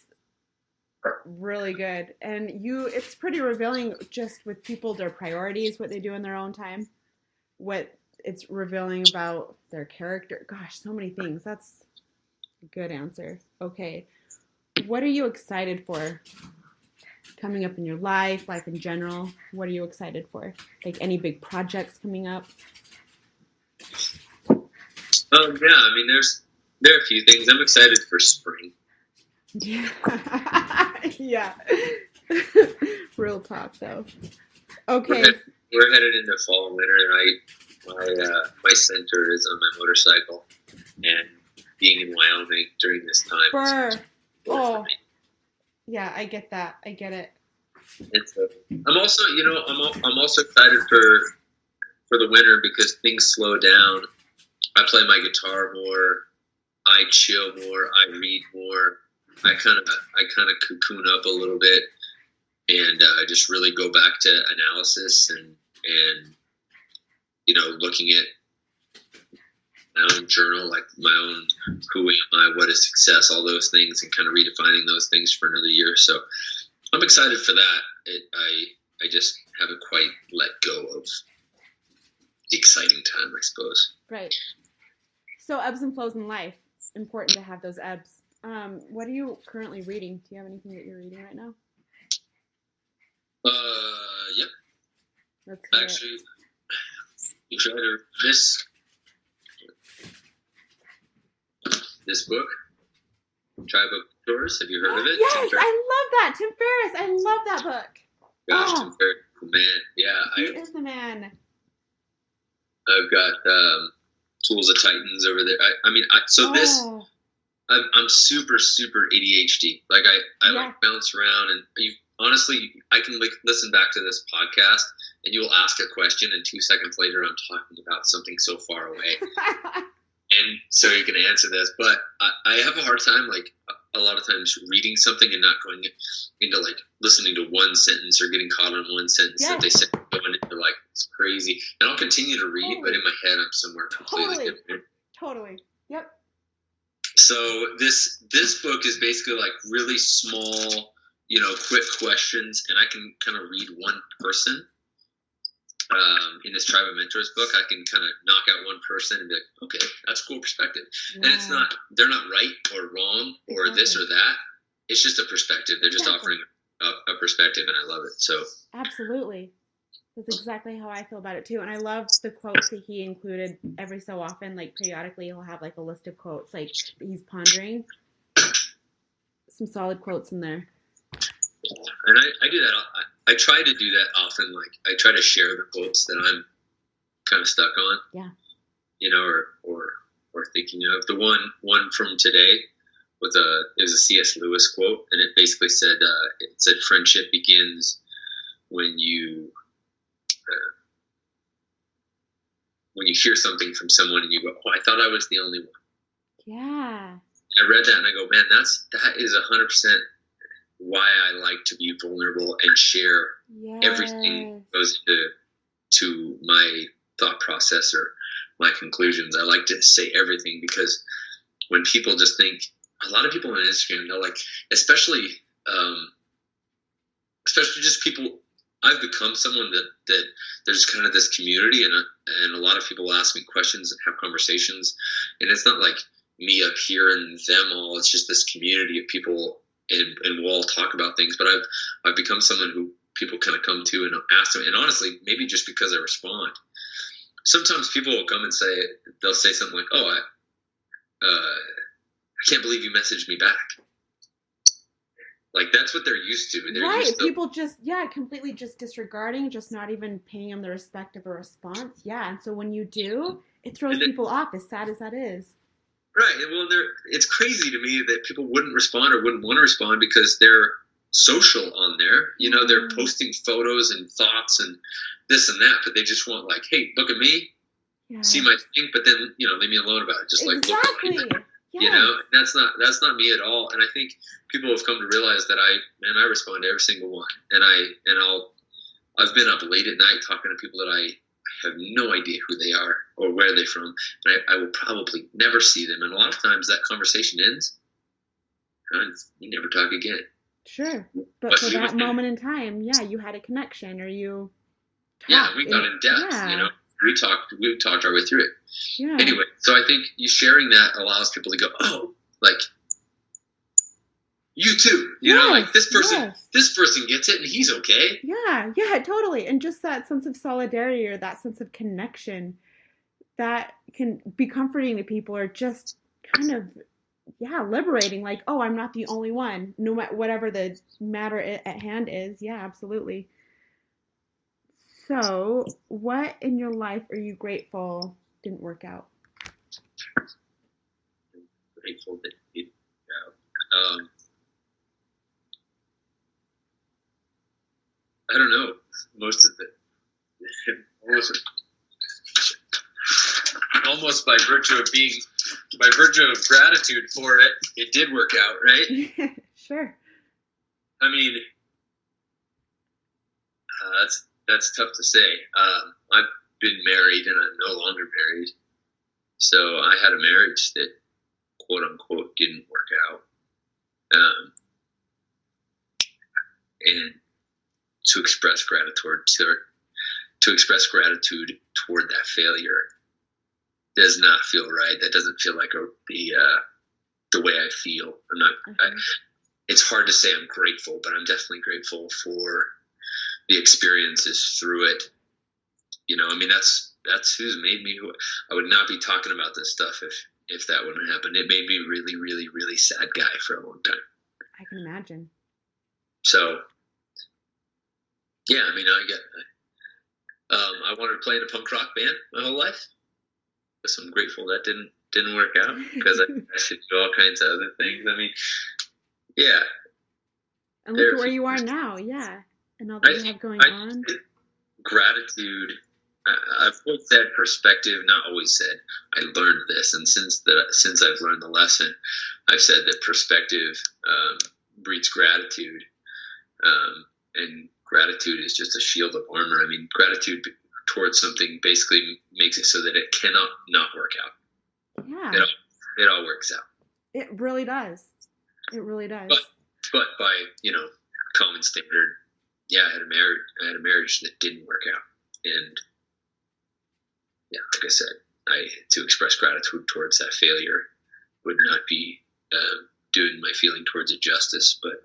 really good. And you it's pretty revealing just with people their priorities, what they do in their own time. What it's revealing about their character. Gosh, so many things. That's a good answer. Okay. What are you excited for coming up in your life, life in general? What are you excited for? Like any big projects coming up? Um, yeah, I mean, there's there are a few things I'm excited for spring. Yeah. yeah. Real talk though. Okay. We're, we're headed into fall and winter, and I my uh, my center is on my motorcycle, and being in Wyoming during this time. Burr. Oh. Yeah, I get that. I get it. It's a, I'm also, you know, I'm I'm also excited for for the winter because things slow down. I play my guitar more. I chill more. I read more. I kind of I kind of cocoon up a little bit and uh, just really go back to analysis and and you know looking at my own journal, like my own who am I, what is success, all those things, and kind of redefining those things for another year. So I'm excited for that. It, I I just haven't quite let go of the exciting time, I suppose. Right. So ebbs and flows in life. It's important to have those ebbs. Um, what are you currently reading? Do you have anything that you're reading right now? Uh, yeah. Hear it. Actually, you try to this this book, Tribe of Mentors. Have you heard of it? Yes, I love that. Tim Ferriss. I love that book. Gosh, Oh. Tim Ferriss, man, yeah. He I, is the man. I've got um, Tools of Titans over there. I, I mean, I, so this Oh, I'm, I'm super super ADHD. Like I, I Yeah. like bounce around, and you honestly, I can like listen back to this podcast, and you'll ask a question, and two seconds later, I'm talking about something so far away, and so you can answer this. But I, I have a hard time, like a- lot of times, reading something and not going into like listening to one sentence or getting caught on one sentence that they said going into like it's crazy, and I'll continue to read, but in my head, I'm somewhere completely Totally. different totally. Yep. so this this book is basically like really small you know quick questions and i can kind of read one person um, in this tribe of mentors book i can kind of knock out one person and be like okay that's a cool perspective and it's not they're not right or wrong or this or that it's just a perspective they're just Exactly. offering a, a perspective and i love it so Absolutely. That's exactly how I feel about it too. And I love the quotes that he included every so often. Like periodically, he'll have like a list of quotes like he's pondering. Some solid quotes in there. and I, I do that. I, I try to do that often. Like I try to share the quotes that I'm kind of stuck on. Yeah. You know, or or or thinking of the one one from today was a it was a C.S. Lewis quote, and it basically said uh, it said friendship begins when you uh, when you hear something from someone and you go, "Oh, I thought I was the only one." Yeah. I read that and I go, man, that's that is a hundred percent why I like to be vulnerable and share Yes. everything goes to to my thought process or my conclusions. I like to say everything because when people just think, a lot of people on Instagram, they're like, especially, um, especially just people. I've become someone that that there's kind of this community, and a, and a lot of people ask me questions and have conversations, and it's not like me up here and them all. It's just this community of people, and and we'll all talk about things. But I've I've become someone who people kind of come to and ask them. And honestly, maybe just because I respond. Sometimes people will come and say they'll say something like, "Oh, I, uh, I can't believe you messaged me back." Like that's what they're used to. They're right. used to People just, yeah, completely just disregarding, just not even paying them the respect of a response. Yeah. And so when you do, it throws then- people off, as sad as that is. Right. Well, they're, it's crazy to me that people wouldn't respond or wouldn't want to respond because they're social on there. You know, they're Mhm. posting photos and thoughts and this and that, but they just want like, hey, look at me, Yeah. see my thing, but then you know, leave me alone about it. Just like look at exactly. me. Yes. You know, that's not that's not me at all. And I think people have come to realize that I man, I respond to every single one, and I and I'll I've been up late at night talking to people that I have no idea who they are or where they're from, and I, I will probably never see them. And a lot of times that conversation ends, and we never talk again. Sure. But But for that moment in time, yeah, you had a connection or you Yeah, we got and- in depth. Yeah. You know, we talked we talked our way through it. Yeah. Anyway, so I think you sharing that allows people to go, oh, like you too. You know, like this person yes. this person gets it and he's okay. Yeah, yeah, totally. And just that sense of solidarity or that sense of connection that can be comforting to people or just kind of yeah, liberating like, oh, I'm not the only one. No matter whatever the matter at hand is. Yeah, absolutely. So, what in your life are you grateful didn't work out? grateful that it, yeah. um, I don't know. Most of it, almost, almost by virtue of being, by virtue of gratitude for it, it did work out, right? sure. I mean, uh, that's that's tough to say. Um, I've been married and I'm no longer married, so I had a marriage that quote unquote didn't work out. Um, and to express gratitude to, to express gratitude toward that failure does not feel right. That doesn't feel like a, the uh, the way I feel. I'm not. I, it's hard to say I'm grateful, but I'm definitely grateful for the experiences through it. You know, I mean, that's that's who's made me who I would not be talking about this stuff if if that wouldn't happen. It made me really, really, really sad guy for a long time. I can imagine. So, yeah, I mean, I get. Um, I wanted to play in a punk rock band my whole life. So I'm grateful that didn't didn't work out because I, I should do all kinds of other things. I mean, yeah. And look at where you are now, yeah, and all that I you have going on. Gratitude I've always said perspective, not always said. I learned this, and since that, since I've learned the lesson, I've said that perspective um, breeds gratitude, um, and gratitude is just a shield of armor. I mean, gratitude towards something basically makes it so that it cannot not work out. Yeah, it all, it all works out. It really does. It really does. But but by you know common standard, yeah, I had a marriage. I had a marriage that didn't work out, and yeah, like I said, I to express gratitude towards that failure would not be uh, doing my feeling towards it justice, but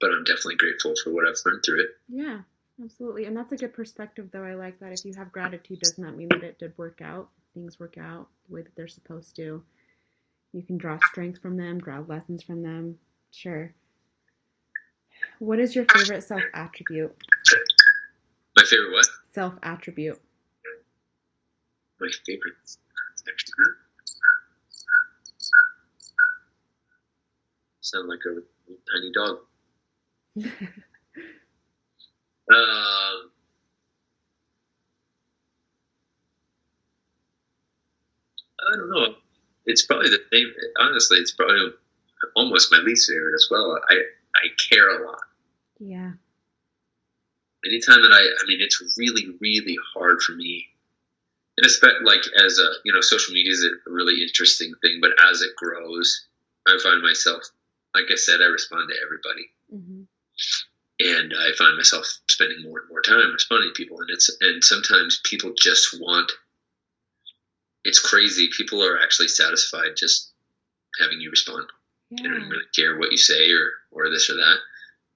but I'm definitely grateful for what I've learned through it. Yeah, absolutely, and that's a good perspective, though. I like that. If you have gratitude, does not mean that it did work out. Things work out the way that they're supposed to. You can draw strength from them, draw lessons from them. Sure. What is your favorite self attribute? My favorite what? Self attribute my favorite section. Sound like a tiny dog. um, I don't know. It's probably the same. Honestly, it's probably almost my least favorite as well. I I care a lot. Yeah. Anytime that I, I mean, it's really, really hard for me and it's like as a you know social media is a really interesting thing but as it grows i find myself like i said i respond to everybody mm-hmm. And i find myself spending more and more time responding to people. And it's and sometimes people just want it's crazy. People are actually satisfied just having you respond. Yeah. they don't really care what you say or or this or that.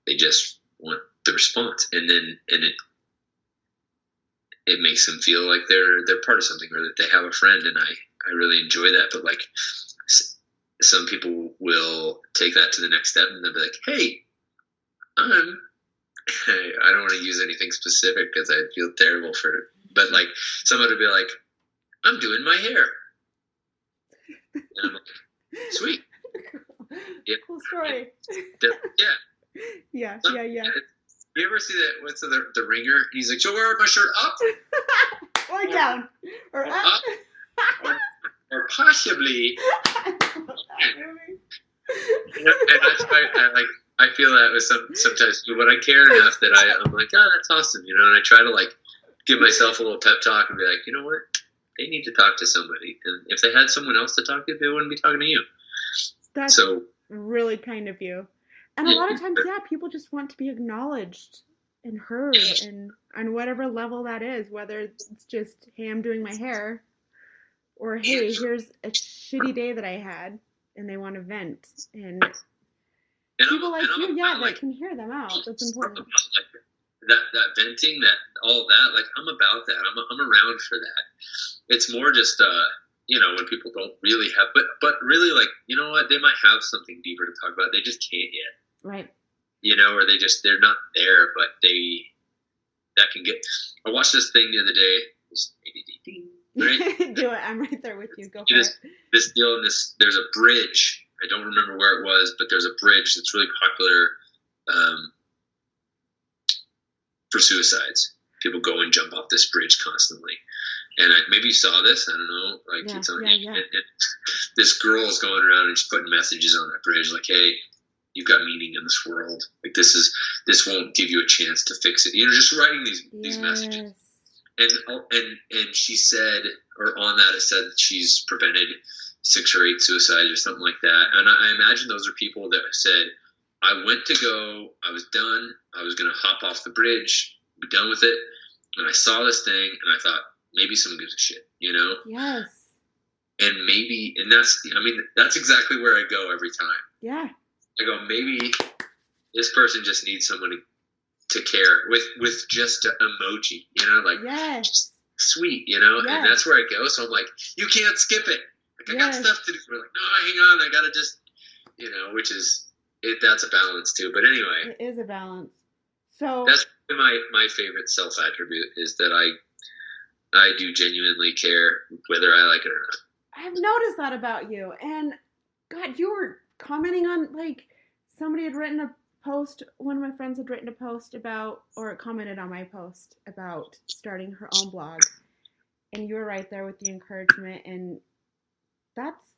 They just want the response. And then and it it makes them feel like they're they're part of something or that they have a friend. And i i really enjoy that. But like some people will take that to the next step and they'll be like hey i'm i don't want to use anything specific because i feel terrible for it. but like someone would be like i'm doing my hair and i'm like sweet yeah. cool story yeah yeah yeah yeah you ever see that? What's the the ringer? He's like, "So wear my shirt up or down or up, up or, or, possibly." and I, I, I like I feel that with some sometimes, but I care enough that I I'm like, "Oh, that's awesome," you know, and I try to like give myself a little pep talk and be like, you know what, they need to talk to somebody, and if they had someone else to talk to, they wouldn't be talking to you. That's so really kind of you. And a lot of times, yeah, people just want to be acknowledged and heard and on whatever level that is, whether it's just, hey, I'm doing my hair, or hey, here's a shitty day that I had, and they want to vent. And, and people I'm, like you, I'm, yeah, I'm that like, can hear them out. That's important. Like that, that venting, that all that, like I'm about that. I'm, I'm around for that. It's more just, uh, you know, when people don't really have, but but really, like, you know what? They might have something deeper to talk about. They just can't yet. Right. You know, or they just they're not there, but they that can get. I watched this thing the other day. right? Do it. I'm right there with you. Go for this, it. This deal in this. There's a bridge. I don't remember where it was, but there's a bridge that's really popular. Um, for suicides. People go and jump off this bridge constantly. And I, maybe you saw this. I don't know. Like Yeah, it's on. yeah, yeah. It, it, this girl is going around and just putting messages on that bridge, like, "Hey, you've got meaning in this world. Like this is this won't give you a chance to fix it." You know, just writing these these messages and and and she said, or on that it said that she's prevented six or eight suicides or something like that. And I, I imagine those are people that said, "I went to go, I was done, I was gonna hop off the bridge, be done with it, and I saw this thing, and I thought maybe someone gives a shit, you know, Yes. and maybe, and that's, I mean, that's exactly where I go every time. Yeah. I go, maybe this person just needs someone to, to care with with just an emoji, you know, like Yes. sweet, you know, Yes. and that's where I go. So I'm like, you can't skip it. Like, I got stuff to do. We're like, no, hang on, I gotta just, you know, which is it. That's a balance too. But anyway, It is a balance. So that's my my favorite self attribute is that I I do genuinely care whether I like it or not. I've noticed that about you. And God, you were commenting on like somebody had written a post, one of my friends had written a post about or commented on my post about starting her own blog. And you were right there with the encouragement and that's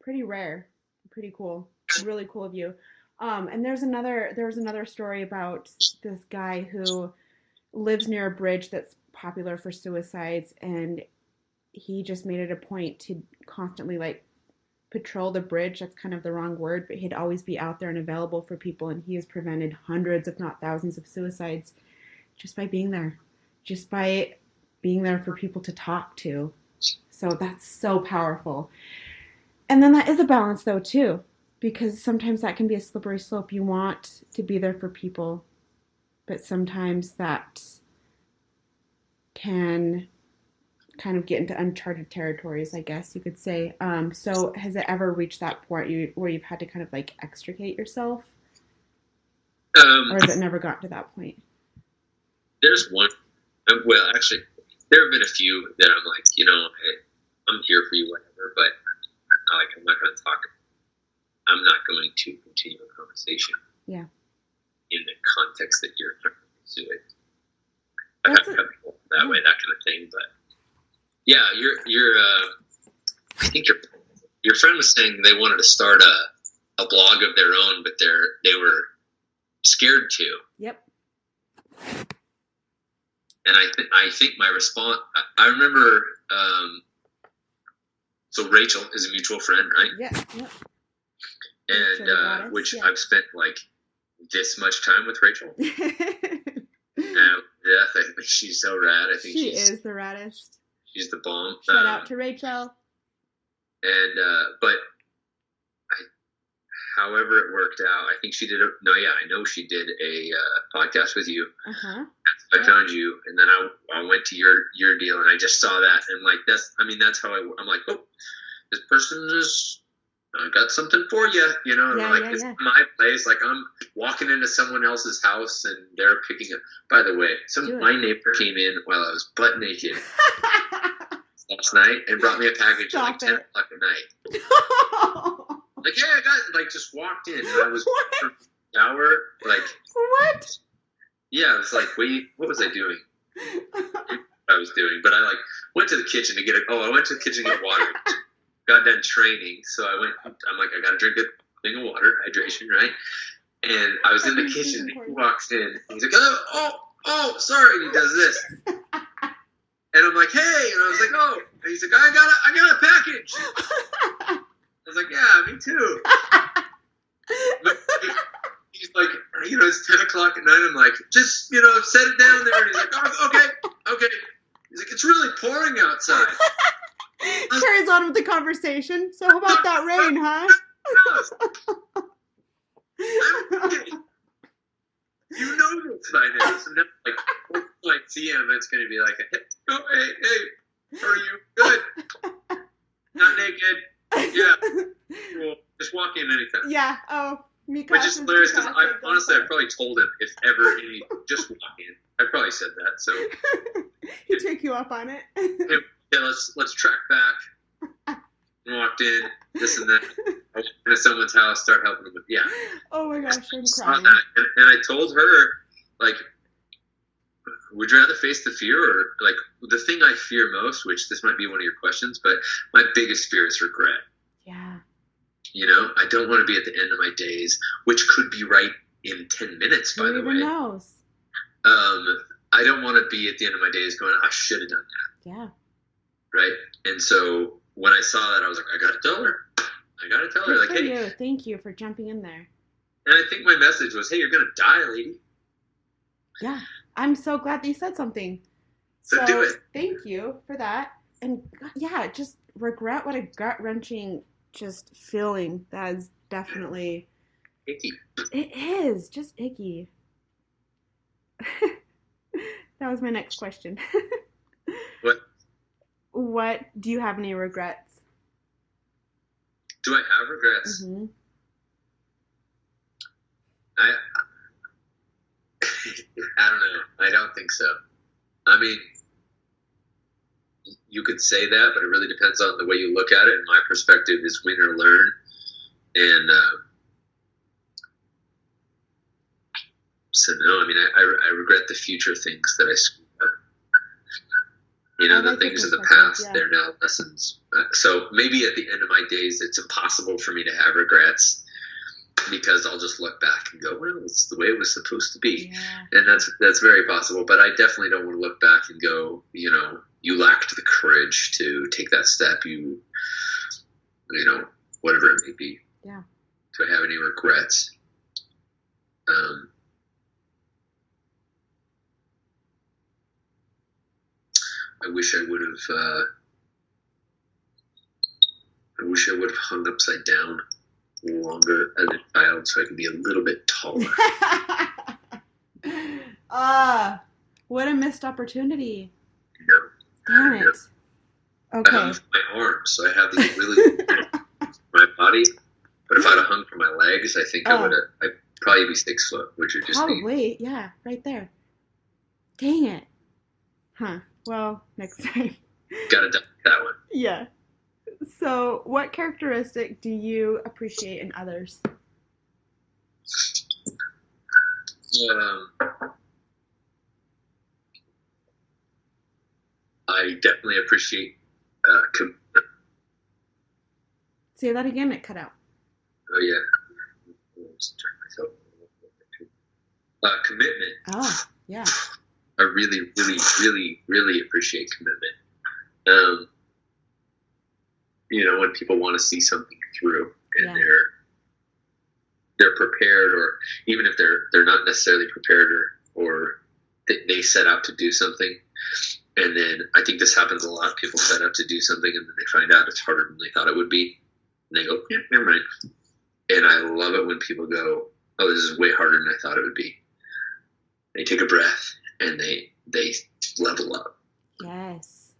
pretty rare. Pretty cool. Really cool of you. Um, and there's another there's another story about this guy who lives near a bridge that's popular for suicides and he just made it a point to constantly like patrol the bridge that's kind of the wrong word but he'd always be out there and available for people and he has prevented hundreds if not thousands of suicides just by being there just by being there for people to talk to so that's so powerful and then that is a balance though too because sometimes that can be a slippery slope you want to be there for people but sometimes that can kind of get into uncharted territories, I guess you could say. Um, so has it ever reached that point you, where you've had to kind of like extricate yourself, Um, or has it never gotten to that point? there's one. um, Well, actually, there have been a few that I'm like, you know, I'm here for you, whatever. But like, I'm not going to talk. I'm not going to continue a conversation. Yeah. In the context that you're trying to pursue it. I've had That's a- people that way, that kind of thing. But yeah, you're you're. Uh, I think your your friend was saying they wanted to start a a blog of their own, but they're they were scared to. Yep. And I th- I think my response I, I remember um, so Rachel is a mutual friend right Yeah. Yep. and uh, which yeah. I've spent like this much time with Rachel uh, yeah I think she's so rad I think she is the raddest. she's the bomb Shout Um, out to Rachel. and uh, but however it worked out I think she did a no yeah I know she did a uh, podcast with you Uh huh. I found you, and then I, I went to your your deal, and I just saw that, and like that's I mean that's how I I'm like oh this person is I uh, got something for you, you know, Yeah, like yeah, it's yeah. my place, like I'm walking into someone else's house, and they're picking up. By the way, some my neighbor came in while I was butt naked last night and brought me a package at like Stop ten o'clock at night. Like hey, I got like just walked in, and I was shower like What? Yeah, it was like wait, what was I doing? I was doing, but I like went to the kitchen to get it. Oh, I went to the kitchen to get water. got done training, so I went. I'm like, I got to drink a thing of water, hydration, right? And I was in the kitchen. And he walks in. He's like, oh, oh, oh, sorry. And he does this, and I'm like, hey, and I was like, oh, and he's like, I got a, I got a package. I was like, yeah, me too. But he's like, you know, it's 10 o'clock at night. I'm like, just, you know, set it down there. And he's like, oh, okay, okay. He's like, it's really pouring outside. Carries on with the conversation. So how about that rain, huh? You know this by now. So now, like, see him, it's going to be like, hey, oh, hey, hey, are you good? Not naked. Yeah. Cool. Just walk in anytime. yeah. Oh, Which is hilarious because I honestly, I probably told him if ever he just walk in. I probably said that. So he took you up on it. yeah, let's let's track back. Walked in, this and that. I went into someone's house, start helping them with yeah. oh my gosh, I'm crying. and, and I told her, like, would you rather face the fear or like the thing I fear most, which this might be one of your questions, but my biggest fear is regret. You know, I don't want to be at the end of my days, which could be right in 10 minutes, by Who the way. knows? Um, I don't want to be at the end of my days going, I should have done that, Yeah. right? And so when I saw that, I was like, I got to tell her. I got to tell her, like, hey, you. Thank you for jumping in there. and I think my message was, hey, you're going to die, lady. Yeah. I'm so glad that you said something. So do it. Thank you for that. And yeah, just regret what a gut wrenching just feeling. That is definitely Icky. it is just icky. that was my next question. What? What do you have any regrets? Do I have regrets? hmm I I don't know. I don't think so. I mean, you could say that, but it really depends on the way you look at it. And my perspective is win or learn. And uh, so, no, I mean, I, I, I regret the future things that I screwed up. You know, I the like your things of the past, yeah. they're now lessons. Uh, so maybe at the end of my days, it's impossible for me to have regrets because I'll just look back and go, well, it's the way it was supposed to be Yeah. and that's that's very possible. But I definitely don't want to look back and go, you know, you lacked the courage to take that step. You, you know, whatever it may be. Yeah. Do I have any regrets? Um, I wish I would have. Uh, I wish I would have hung upside down longer as a child so I could be a little bit taller. Ah, what a missed opportunity. Damn it. I Okay. hung from my arms, so I have these really my body. But if I'd have hung from my legs, I think I Oh. would have. I'd probably be six foot, which would just be Probably, yeah, right there. Dang it. Huh. Well, next time. got to duck that one. Yeah. So, what characteristic do you appreciate in others? Um, I definitely appreciate uh, com- Say that again, it cut out. oh yeah, Let's turn myself uh, commitment. Oh, yeah. I really, really, really, really appreciate commitment. Um, you know, when people want to see something through and Yeah. they're they're prepared, or even if they're they're not necessarily prepared, or or they set out to do something, and then I think this happens a lot. People set out to do something, and then they find out it's harder than they thought it would be, and they go, "Yeah, never mind." And I love it when people go, "Oh, this is way harder than I thought it would be." They take a breath and they they level up. Yes.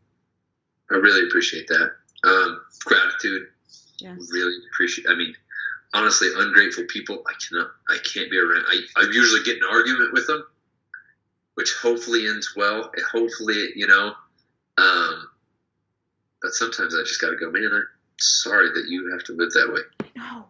I really appreciate that. Um, gratitude, Yes. really appreciate. I mean, honestly, ungrateful people, I cannot, I can't be around. I, I usually get in an argument with them, which hopefully ends well. Hopefully, you know. Um, but sometimes I just got to go, man. I'm sorry that you have to live that way, I know.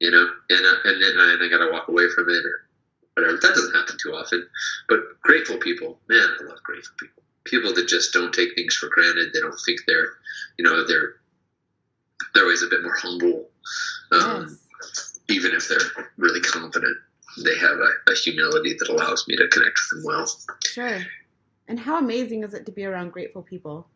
you know. And uh, and then I, and I got to walk away from it or whatever. That doesn't happen too often. But grateful people, man, I love grateful people. People that just don't take things for granted. They don't think they're, you know, they're they're always a bit more humble. Um, Yes. even if they're really confident, they have a, a humility that allows me to connect with them well. Sure. And how amazing is it to be around grateful people?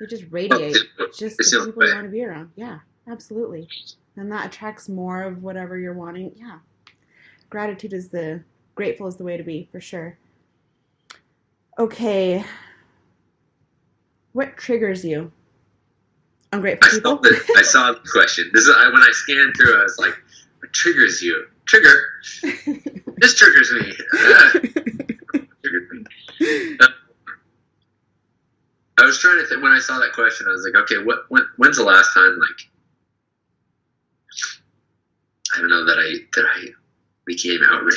They just radiate just It's the people you want to be around. Yeah, absolutely. And that attracts more of whatever you're wanting. Yeah. Gratitude is the grateful is the way to be for sure. Okay. What triggers you? Ungrateful I saw, people? the, I saw the question. This is I, when I scanned through. I was like, "What triggers you? Trigger? This triggers me. Ah, triggers me." Uh, I was trying to think when I saw that question. I was like, "Okay, what? When, when's the last time? Like, I don't know that I that I became outraged."